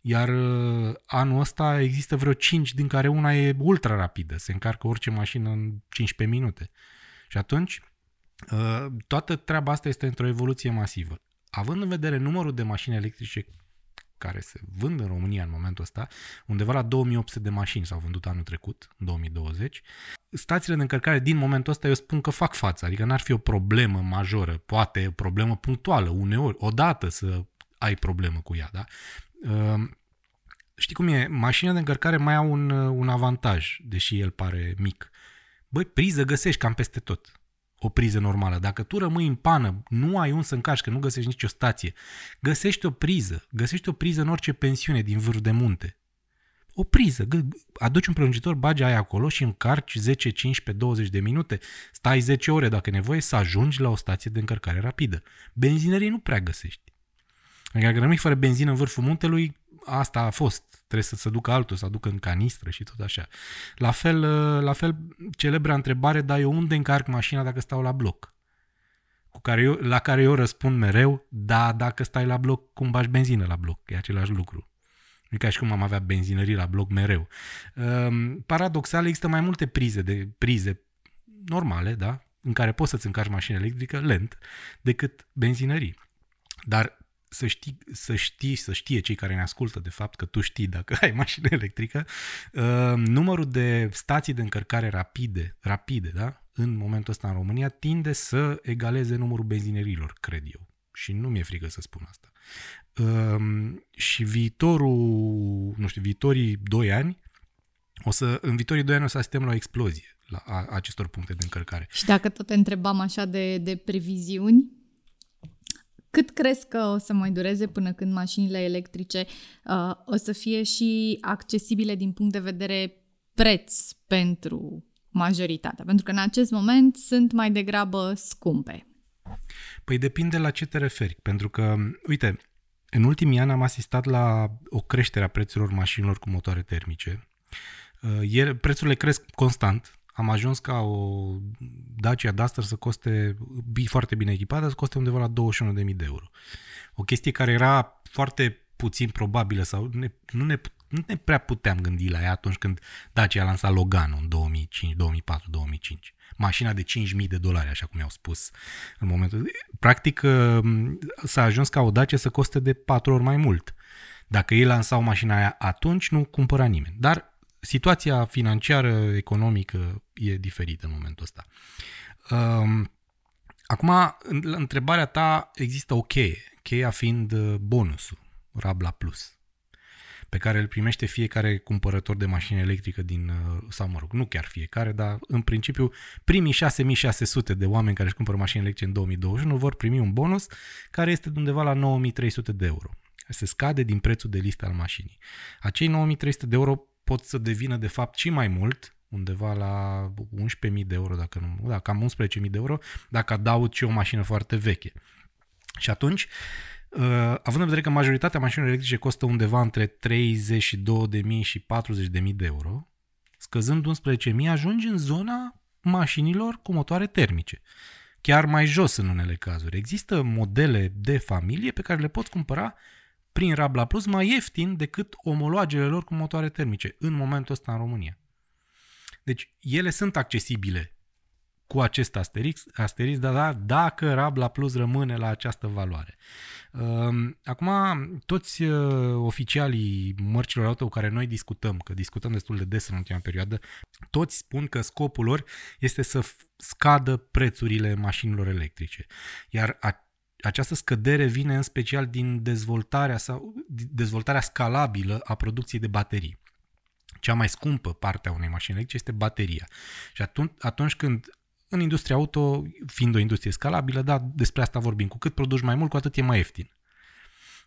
iar uh, anul ăsta există vreo 5, din care una e ultra rapidă, se încarcă orice mașină în 15 minute. Și atunci, uh, toată treaba asta este într-o evoluție masivă. Având în vedere numărul de mașini electrice care se vând în România în momentul ăsta, undeva la 2800 de mașini s-au vândut anul trecut, în 2020. Stațiile de încărcare din momentul ăsta eu spun că fac față, adică n-ar fi o problemă majoră, poate o problemă punctuală, uneori, odată să ai problemă cu ea, da? Ehm, știi cum e? Mașina de încărcare mai au un, un avantaj, deși el pare mic. Băi, priză găsești cam peste tot o priză normală. Dacă tu rămâi în pană, nu ai un să încarci, că nu găsești nicio stație, găsești o priză, găsești o priză în orice pensiune din vârf de munte. O priză, aduci un prelungitor, bagi aia acolo și încarci 10, 15, 20 de minute, stai 10 ore dacă nevoie să ajungi la o stație de încărcare rapidă. Benzinării nu prea găsești. Adică dacă rămâi fără benzină în vârful muntelui, asta a fost. Trebuie să se ducă altul, să aducă în canistră și tot așa. La fel, la fel celebra întrebare, dar eu unde încarc mașina dacă stau la bloc? Cu care eu, la care eu răspund mereu, da, dacă stai la bloc, cum bași benzină la bloc? E același lucru. Nu ca și cum am avea benzinării la bloc mereu. Um, paradoxal, există mai multe prize, de, prize normale, da? în care poți să-ți încarci mașină electrică lent, decât benzinării. Dar să știi, să știi, să știe cei care ne ascultă de fapt că tu știi dacă ai mașină electrică, uh, numărul de stații de încărcare rapide, rapide, da? în momentul ăsta în România tinde să egaleze numărul benzinerilor, cred eu. Și nu mi-e frică să spun asta. Uh, și viitorul, nu știu, viitorii doi ani, o să, în viitorii doi ani o să asistăm la o explozie la a, acestor puncte de încărcare. Și dacă tot te întrebam așa de, de previziuni, cât crezi că o să mai dureze până când mașinile electrice uh, o să fie și accesibile din punct de vedere preț pentru majoritatea? Pentru că în acest moment sunt mai degrabă scumpe. Păi depinde la ce te referi. Pentru că, uite, în ultimii ani am asistat la o creștere a prețurilor mașinilor cu motoare termice. Uh, ele, prețurile cresc constant, am ajuns ca o Dacia Duster să coste, foarte bine echipată, să coste undeva la 21.000 de euro. O chestie care era foarte puțin probabilă sau ne, nu, ne, nu ne prea puteam gândi la ea atunci când Dacia a lansat Logan în 2005, 2004, 2005. Mașina de 5.000 de dolari, așa cum i-au spus în momentul. Practic s-a ajuns ca o Dacia să coste de 4 ori mai mult. Dacă ei lansau mașina aia atunci, nu cumpăra nimeni. Dar situația financiară, economică e diferită în momentul ăsta. Um, acum, la întrebarea ta există o cheie, cheia fiind uh, bonusul, Rabla Plus, pe care îl primește fiecare cumpărător de mașină electrică din, uh, sau mă rog, nu chiar fiecare, dar în principiu primii 6600 de oameni care își cumpără mașini electrice în 2021 vor primi un bonus care este de undeva la 9300 de euro. Se scade din prețul de listă al mașinii. Acei 9300 de euro pot să devină de fapt și mai mult, undeva la 11.000 de euro, dacă nu, da, cam 11.000 de euro, dacă adaug și o mașină foarte veche. Și atunci, uh, având în vedere că majoritatea mașinilor electrice costă undeva între 32.000 și 40.000 de euro, scăzând 11.000, ajungi în zona mașinilor cu motoare termice. Chiar mai jos în unele cazuri. Există modele de familie pe care le poți cumpăra prin Rabla Plus mai ieftin decât omologele lor cu motoare termice în momentul ăsta în România. Deci ele sunt accesibile cu acest asterix, asterix dar da, dacă Rabla Plus rămâne la această valoare. Ehm, acum, toți uh, oficialii mărcilor auto cu care noi discutăm, că discutăm destul de des în ultima perioadă, toți spun că scopul lor este să scadă prețurile mașinilor electrice. Iar această scădere vine în special din dezvoltarea, sau, dezvoltarea scalabilă a producției de baterii. Cea mai scumpă parte a unei mașini electrice este bateria. Și atunci, atunci când în industria auto, fiind o industrie scalabilă, da, despre asta vorbim. Cu cât produci mai mult, cu atât e mai ieftin.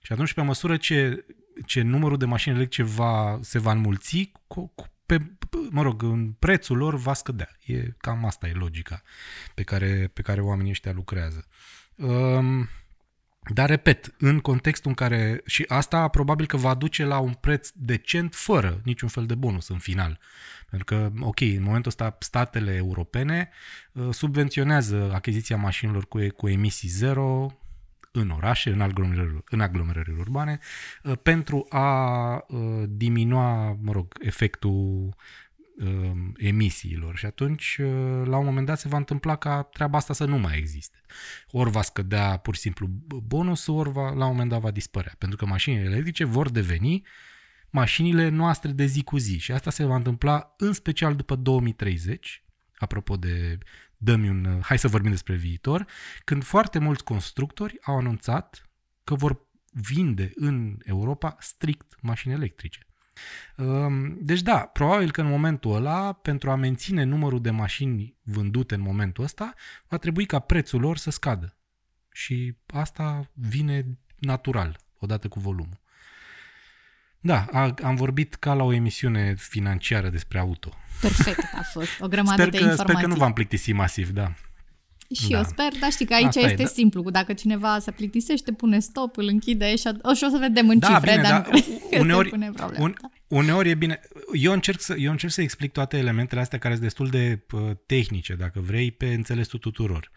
Și atunci, pe măsură ce, ce numărul de mașini electrice va, se va înmulți, cu, cu, pe, mă rog, în prețul lor va scădea. E, cam asta e logica pe care, pe care oamenii ăștia lucrează. Um, dar, repet, în contextul în care, și asta probabil că va duce la un preț decent fără niciun fel de bonus în final. Pentru că, ok, în momentul ăsta statele europene uh, subvenționează achiziția mașinilor cu, cu emisii zero în orașe, în aglomerări, în aglomerări urbane, uh, pentru a uh, diminua, mă rog, efectul uh, emisiilor și atunci uh, la un moment dat se va întâmpla ca treaba asta să nu mai existe. Ori va scădea pur și simplu bonusul, ori va, la un moment dat va dispărea. Pentru că mașinile electrice vor deveni mașinile noastre de zi cu zi și asta se va întâmpla în special după 2030, apropo de dăm un, hai să vorbim despre viitor, când foarte mulți constructori au anunțat că vor vinde în Europa strict mașini electrice. Deci da, probabil că în momentul ăla, pentru a menține numărul de mașini vândute în momentul ăsta, va trebui ca prețul lor să scadă. Și asta vine natural, odată cu volumul. Da, a, am vorbit ca la o emisiune financiară despre auto. Perfect a fost, o grămadă sper de că, informații. Sper că nu v-am plictisit masiv, da. Și da. eu sper, dar știi că aici Asta este e, da. simplu. Dacă cineva se plictisește, pune stop, îl închide și, o, și o să vedem în da, cifre, bine, dar da, nu cred uneori, că se pune problema. Un, uneori e bine. Eu încerc, să, eu încerc să explic toate elementele astea care sunt destul de uh, tehnice, dacă vrei, pe înțelesul tuturor.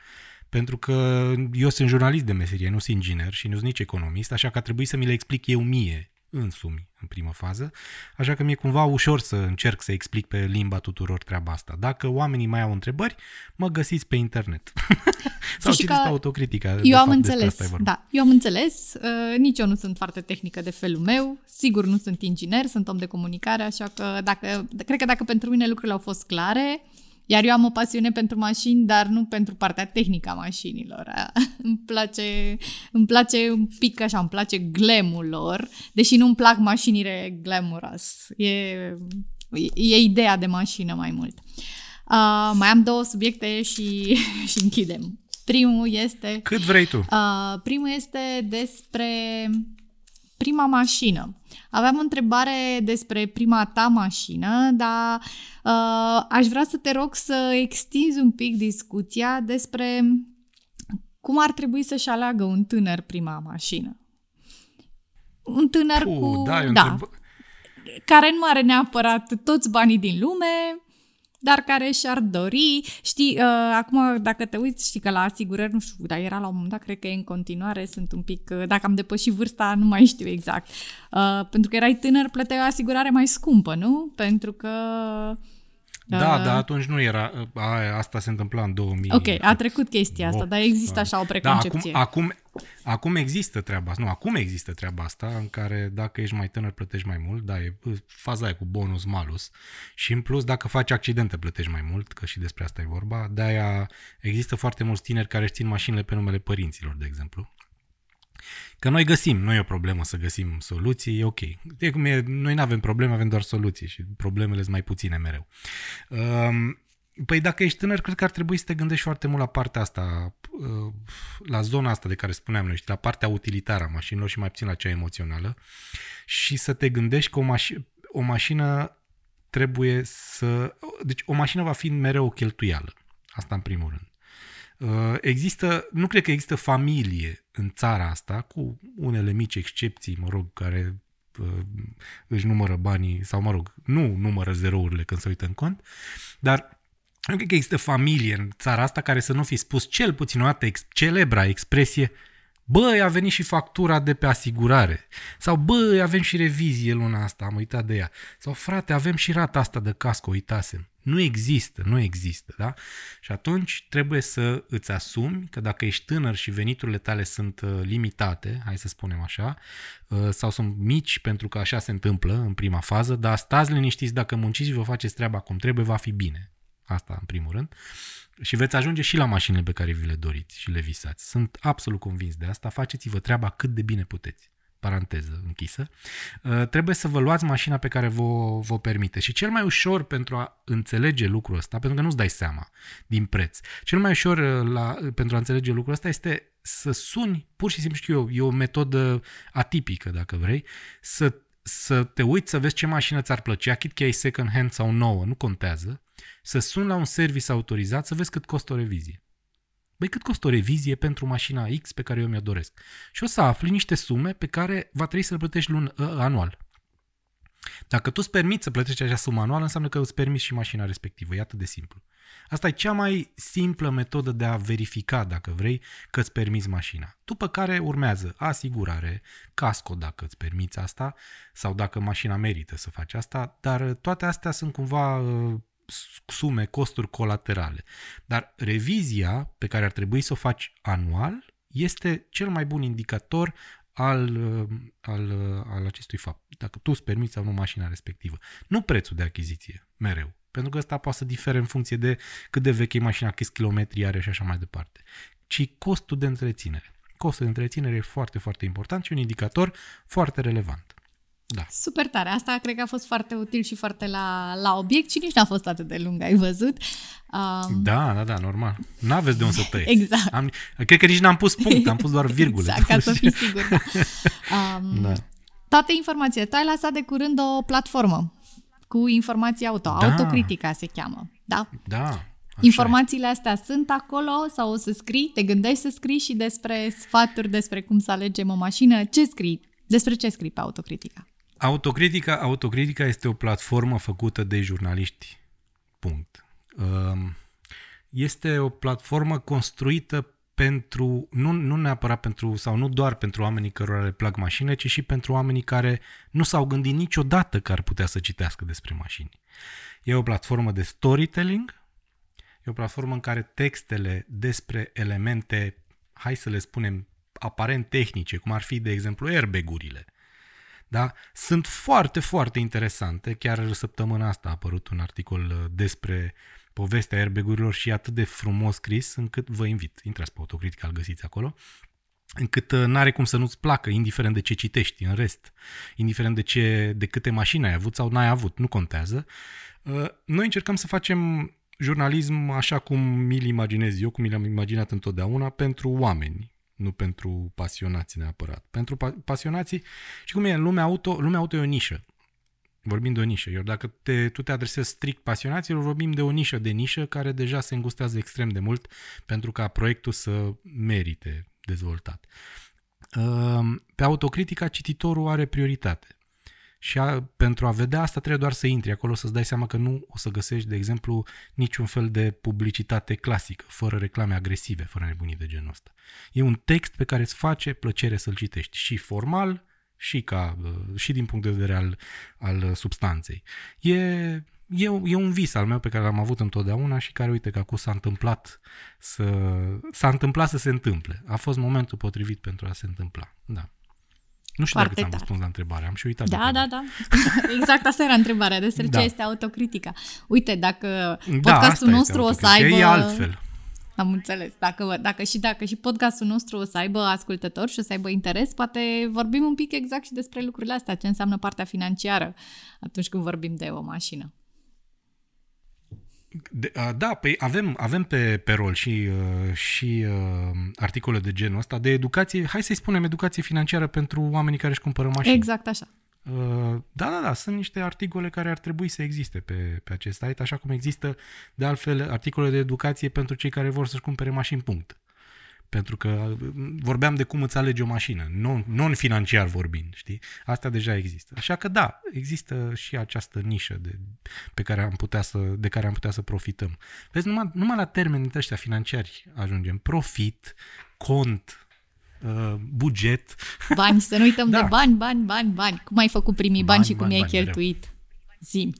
Pentru că eu sunt jurnalist de meserie, nu sunt inginer și nu sunt nici economist, așa că a trebuit să mi le explic eu mie însumi în primă fază, așa că mi-e cumva ușor să încerc să explic pe limba tuturor treaba asta. Dacă oamenii mai au întrebări, mă găsiți pe internet. Sau și citiți pe autocritica. Eu am fapt, înțeles, da, eu am înțeles, uh, nici eu nu sunt foarte tehnică de felul meu, sigur nu sunt inginer, sunt om de comunicare, așa că dacă, cred că dacă pentru mine lucrurile au fost clare, iar eu am o pasiune pentru mașini, dar nu pentru partea tehnică a mașinilor. îmi, place, îmi place un pic așa, îmi place glamul lor, deși nu îmi plac mașinile glamorous. E, e ideea de mașină mai mult. Uh, mai am două subiecte și, și închidem. Primul este... Cât vrei tu? Uh, primul este despre prima mașină. Aveam o întrebare despre prima ta mașină, dar uh, aș vrea să te rog să extinzi un pic discuția despre cum ar trebui să-și aleagă un tânăr prima mașină. Un tânăr Puh, cu... Da, da care nu are neapărat toți banii din lume, dar care și-ar dori. Știi, uh, acum dacă te uiți, știi că la asigurări, nu știu, dar era la un moment dat, cred că e în continuare, sunt un pic, uh, dacă am depășit vârsta, nu mai știu exact. Uh, pentru că erai tânăr, plăteai o asigurare mai scumpă, nu? Pentru că da, uh, dar atunci nu era, a, asta se întâmpla în 2000. Ok, a trecut chestia asta, dar există așa o preconcepție. Da, acum, acum, acum există treaba asta, nu, acum există treaba asta în care dacă ești mai tânăr plătești mai mult, da, e faza aia cu bonus malus și în plus dacă faci accidente plătești mai mult, că și despre asta e vorba, de-aia există foarte mulți tineri care își țin mașinile pe numele părinților, de exemplu. Că noi găsim, nu e o problemă să găsim soluții, e ok. E cum e, noi nu avem probleme, avem doar soluții și problemele sunt mai puține mereu. Um, Păi dacă ești tânăr, cred că ar trebui să te gândești foarte mult la partea asta, uh, la zona asta de care spuneam noi, la partea utilitară a mașinilor și mai puțin la cea emoțională și să te gândești că o, maș- o mașină trebuie să... Deci o mașină va fi mereu o cheltuială. Asta în primul rând. Uh, există, nu cred că există familie în țara asta, cu unele mici excepții, mă rog, care uh, își numără banii, sau mă rog, nu numără zerourile când se uită în cont, dar nu cred că există familie în țara asta care să nu fi spus cel puțin o dată ex- celebra expresie Băi, a venit și factura de pe asigurare. Sau băi, avem și revizie luna asta, am uitat de ea. Sau frate, avem și rata asta de casco, uitasem. Nu există, nu există, da? Și atunci trebuie să îți asumi că dacă ești tânăr și veniturile tale sunt uh, limitate, hai să spunem așa, uh, sau sunt mici pentru că așa se întâmplă în prima fază, dar stați liniștiți, dacă munciți și vă faceți treaba cum trebuie, va fi bine. Asta în primul rând. Și veți ajunge și la mașinile pe care vi le doriți și le visați. Sunt absolut convins de asta. Faceți-vă treaba cât de bine puteți paranteză închisă, uh, trebuie să vă luați mașina pe care vă, vă permite. Și cel mai ușor pentru a înțelege lucrul ăsta, pentru că nu-ți dai seama din preț, cel mai ușor uh, la, pentru a înțelege lucrul ăsta este să suni, pur și simplu știu eu, e o metodă atipică, dacă vrei, să, să te uiți să vezi ce mașină ți-ar plăcea, chit că ai second hand sau nouă, nu contează, să suni la un service autorizat să vezi cât costă o revizie. Băi, cât costă o revizie pentru mașina X pe care eu mi-o doresc? Și o să afli niște sume pe care va trebui să le plătești lun, ă, anual. Dacă tu îți permiți să plătești acea sumă anuală, înseamnă că îți permiți și mașina respectivă. E atât de simplu. Asta e cea mai simplă metodă de a verifica, dacă vrei, că îți permiți mașina. După care urmează asigurare, casco dacă îți permiți asta, sau dacă mașina merită să faci asta, dar toate astea sunt cumva ă, sume, costuri colaterale. Dar revizia pe care ar trebui să o faci anual este cel mai bun indicator al, al, al acestui fapt. Dacă tu îți permiți sau nu mașina respectivă. Nu prețul de achiziție, mereu. Pentru că ăsta poate să difere în funcție de cât de veche e mașina, câți kilometri are și așa mai departe. Ci costul de întreținere. Costul de întreținere e foarte, foarte important și un indicator foarte relevant. Da. Super tare. Asta cred că a fost foarte util și foarte la, la obiect și nici n-a fost atât de lung, ai văzut. Um... Da, da, da, normal. N-aveți de unde să tăieți. Exact. Am, cred că nici n-am pus punct, am pus doar virgule. exact, ca să fii sigur. Da. Um, da. Toate informațiile. Tu ai lăsat de curând o platformă cu informații auto. Da. Autocritica se cheamă. Da? Da. Informațiile astea sunt acolo sau o să scrii? Te gândești să scrii și despre sfaturi, despre cum să alegem o mașină? Ce scrii? Despre ce scrii pe autocritica? Autocritica, autocritica este o platformă făcută de jurnaliști. Punct. Um, este o platformă construită pentru, nu, nu neapărat pentru, sau nu doar pentru oamenii cărora le plac mașini, ci și pentru oamenii care nu s-au gândit niciodată că ar putea să citească despre mașini. E o platformă de storytelling, e o platformă în care textele despre elemente, hai să le spunem, aparent tehnice, cum ar fi, de exemplu, airbag-urile, da? Sunt foarte, foarte interesante. Chiar săptămâna asta a apărut un articol uh, despre povestea airbag-urilor și atât de frumos scris încât vă invit. Intrați pe autocritică, îl găsiți acolo încât uh, n-are cum să nu-ți placă, indiferent de ce citești în rest, indiferent de, ce, de câte mașini ai avut sau n-ai avut, nu contează. Uh, noi încercăm să facem jurnalism așa cum mi-l imaginez eu, cum mi l-am imaginat întotdeauna, pentru oameni, nu pentru pasionații neapărat. Pentru pa- pasionații, și cum e, în lumea auto, lumea auto e o nișă. Vorbim de o nișă. Iar dacă te, tu te adresezi strict pasionaților, vorbim de o nișă de nișă care deja se îngustează extrem de mult pentru ca proiectul să merite dezvoltat. Pe autocritica, cititorul are prioritate. Și a, pentru a vedea asta trebuie doar să intri acolo să-ți dai seama că nu o să găsești, de exemplu, niciun fel de publicitate clasică, fără reclame agresive, fără nebunii de genul ăsta. E un text pe care îți face plăcere să-l citești și formal și, ca, și din punct de vedere al, al substanței. E, e, e un vis al meu pe care l-am avut întotdeauna și care, uite, că acum s-a întâmplat să, s-a întâmplat să se întâmple. A fost momentul potrivit pentru a se întâmpla. Da. Nu știu Foarte dacă ți-am răspuns la întrebare, am și uitat. Da, da, da. Exact asta era întrebarea, despre da. ce este autocritica. Uite, dacă da, podcastul nostru o să aibă... E altfel. Am înțeles. Dacă, dacă, și dacă și podcastul nostru o să aibă ascultători și o să aibă interes, poate vorbim un pic exact și despre lucrurile astea, ce înseamnă partea financiară atunci când vorbim de o mașină. De, da, păi avem, avem pe, pe rol și, și uh, articole de genul ăsta de educație, hai să-i spunem educație financiară pentru oamenii care își cumpără mașini. Exact așa. Uh, da, da, da, sunt niște articole care ar trebui să existe pe, pe acest site, așa cum există, de altfel, articole de educație pentru cei care vor să-și cumpere mașini, punct. Pentru că vorbeam de cum îți alegi o mașină, non, non-financiar vorbind, știi? Asta deja există. Așa că da, există și această nișă de, pe care am putea să, de care am putea să profităm. Vezi, numai, numai la termeni ăștia financiari ajungem. Profit, cont, uh, buget. Bani, să nu uităm da. de bani, bani, bani, bani. Cum ai făcut primii bani, bani și cum bani, i-ai bani, cheltuit? Zim.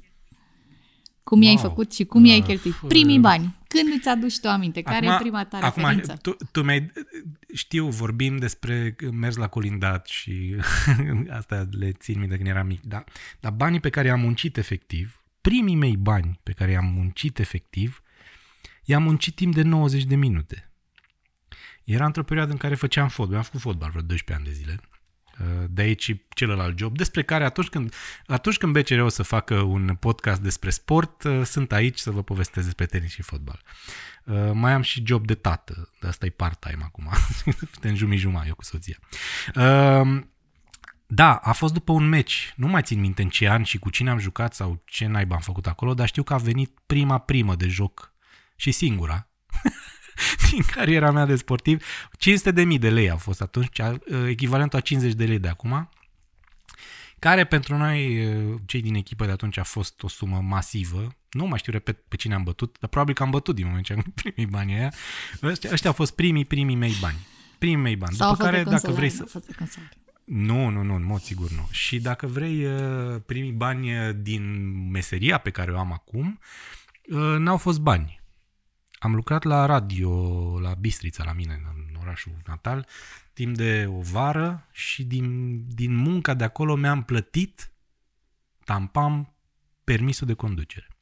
Cum wow. i-ai făcut și cum uh, i-ai cheltuit? Primii bani. Când îți aduci tu aminte? Care acum, e prima ta acum, referință? Tu, tu mi-ai, știu, vorbim despre mers la colindat și asta le țin minte când eram mic, da? Dar banii pe care i-am muncit efectiv, primii mei bani pe care i-am muncit efectiv, i-am muncit timp de 90 de minute. Era într-o perioadă în care făceam fotbal, am făcut fotbal vreo 12 ani de zile Uh, de aici celălalt job, despre care atunci când, atunci când BCR o să facă un podcast despre sport, uh, sunt aici să vă povestesc despre tenis și fotbal. Uh, mai am și job de tată, de asta e part-time acum, suntem jumii-jumai eu cu soția. Da, a fost după un meci. Nu mai țin minte în ce an și cu cine am jucat sau ce naiba am făcut acolo, dar știu că a venit prima primă de joc și singura din cariera mea de sportiv. 500 de mii de lei a fost atunci, echivalentul a 50 de lei de acum, care pentru noi, cei din echipă de atunci, a fost o sumă masivă. Nu mai știu, repet, pe cine am bătut, dar probabil că am bătut din moment ce am primit banii aia. Ăștia, ăștia au fost primii, primii mei bani. Primii mei bani. Sau După care, dacă vrei să... Nu, nu, nu, în mod sigur nu. Și dacă vrei primii bani din meseria pe care o am acum, n-au fost bani. Am lucrat la radio, la Bistrița, la mine, în orașul natal, timp de o vară și din, din munca de acolo mi-am plătit, tampam, permisul de conducere.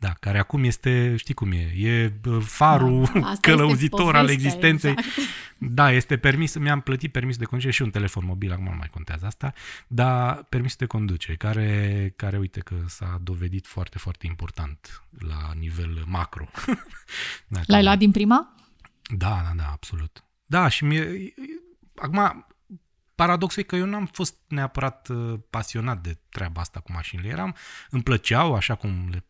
Da, care acum este, știi cum e, e farul da, călăuzitor al existenței. Exact. Da, este permis, mi-am plătit permis de conducere și un telefon mobil, acum nu mai contează asta, dar permis de conducere, care, care uite că s-a dovedit foarte, foarte important la nivel macro. Dacă L-ai luat din prima? Da, da, da, absolut. Da, și mie, acum, paradoxul e că eu n-am fost neapărat uh, pasionat de treaba asta cu mașinile. Eram, îmi plăceau, așa cum le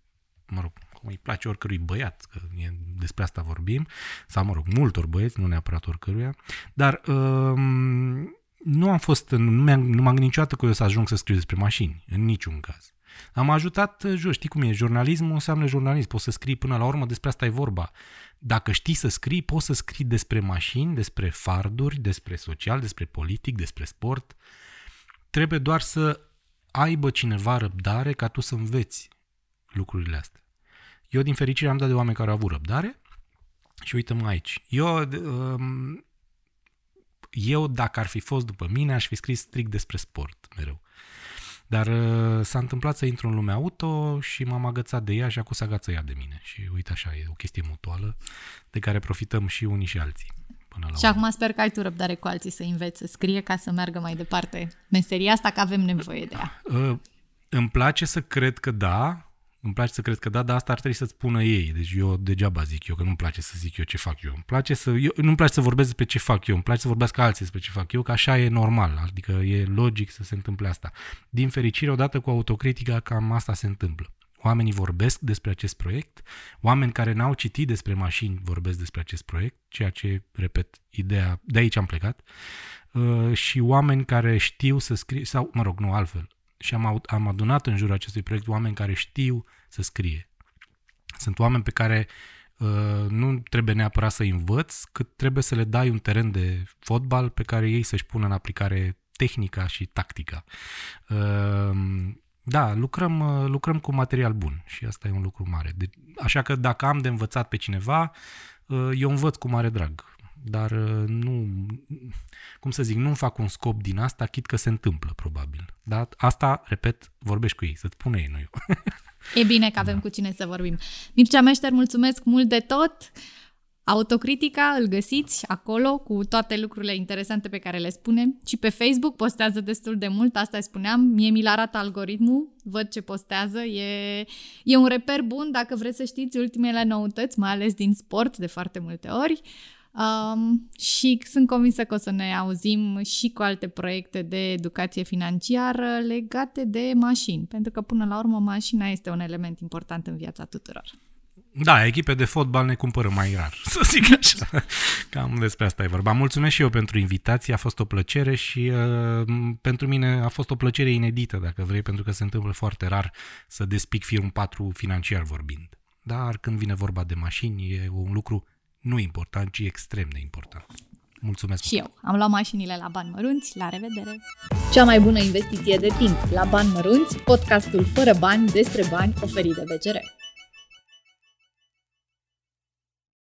mă rog, cum îi place oricărui băiat, că e, despre asta vorbim, sau, mă rog, multor băieți, nu neapărat oricăruia, dar um, nu am fost, nu, mi-am, nu m-am gândit niciodată că eu să ajung să scriu despre mașini, în niciun caz. Am ajutat, jur, știi cum e, jurnalismul înseamnă jurnalism, poți să scrii până la urmă, despre asta e vorba. Dacă știi să scrii, poți să scrii despre mașini, despre farduri, despre social, despre politic, despre sport. Trebuie doar să aibă cineva răbdare ca tu să înveți lucrurile astea. Eu, din fericire, am dat de oameni care au avut răbdare și uite-mă aici. Eu, um, eu, dacă ar fi fost după mine, aș fi scris strict despre sport mereu. Dar uh, s-a întâmplat să intru în lumea auto și m-am agățat de ea și acum se agață ea de mine. Și uite așa, e o chestie mutuală de care profităm și unii și alții. Până la și urmă. acum sper că ai tu răbdare cu alții să înveți să scrie ca să meargă mai departe meseria asta, că avem nevoie de ea. Uh, îmi place să cred că da, îmi place să cred că da, dar asta ar trebui să spună ei. Deci eu degeaba zic eu că nu-mi place să zic eu ce fac eu. Îmi place să, eu nu-mi place să vorbesc despre ce fac eu, îmi place să vorbesc alții despre ce fac eu, că așa e normal, adică e logic să se întâmple asta. Din fericire, odată cu autocritica, cam asta se întâmplă. Oamenii vorbesc despre acest proiect, oameni care n-au citit despre mașini vorbesc despre acest proiect, ceea ce, repet, ideea, de aici am plecat, uh, și oameni care știu să scrie, sau, mă rog, nu altfel, și am, am adunat în jurul acestui proiect oameni care știu să scrie. Sunt oameni pe care uh, nu trebuie neapărat să învăț, cât trebuie să le dai un teren de fotbal pe care ei să-și pună în aplicare tehnica și tactica. Uh, da, lucrăm, uh, lucrăm cu material bun și asta e un lucru mare. De, așa că dacă am de învățat pe cineva, uh, eu învăț cu mare drag. Dar uh, nu, cum să zic, nu fac un scop din asta, chit că se întâmplă, probabil. Dar asta, repet, vorbești cu ei, să-ți pune ei, nu eu. E bine că avem da. cu cine să vorbim. Mircea Meșter, mulțumesc mult de tot! Autocritica îl găsiți acolo cu toate lucrurile interesante pe care le spune și pe Facebook postează destul de mult, asta spuneam, mie mi-l arată algoritmul, văd ce postează, e, e un reper bun dacă vreți să știți ultimele noutăți, mai ales din sport de foarte multe ori. Um, și sunt convinsă că o să ne auzim și cu alte proiecte de educație financiară legate de mașini, pentru că până la urmă mașina este un element important în viața tuturor. Da, echipe de fotbal ne cumpără mai rar, să zic așa. Cam despre asta e vorba. Mulțumesc și eu pentru invitație, a fost o plăcere și uh, pentru mine a fost o plăcere inedită, dacă vrei, pentru că se întâmplă foarte rar să despic un patru financiar vorbind. Dar când vine vorba de mașini, e un lucru nu important, ci extrem de important. Mulțumesc! Și eu. Am luat mașinile la bani mărunți. La revedere! Cea mai bună investiție de timp la bani mărunți, podcastul fără bani despre bani oferit de BCR.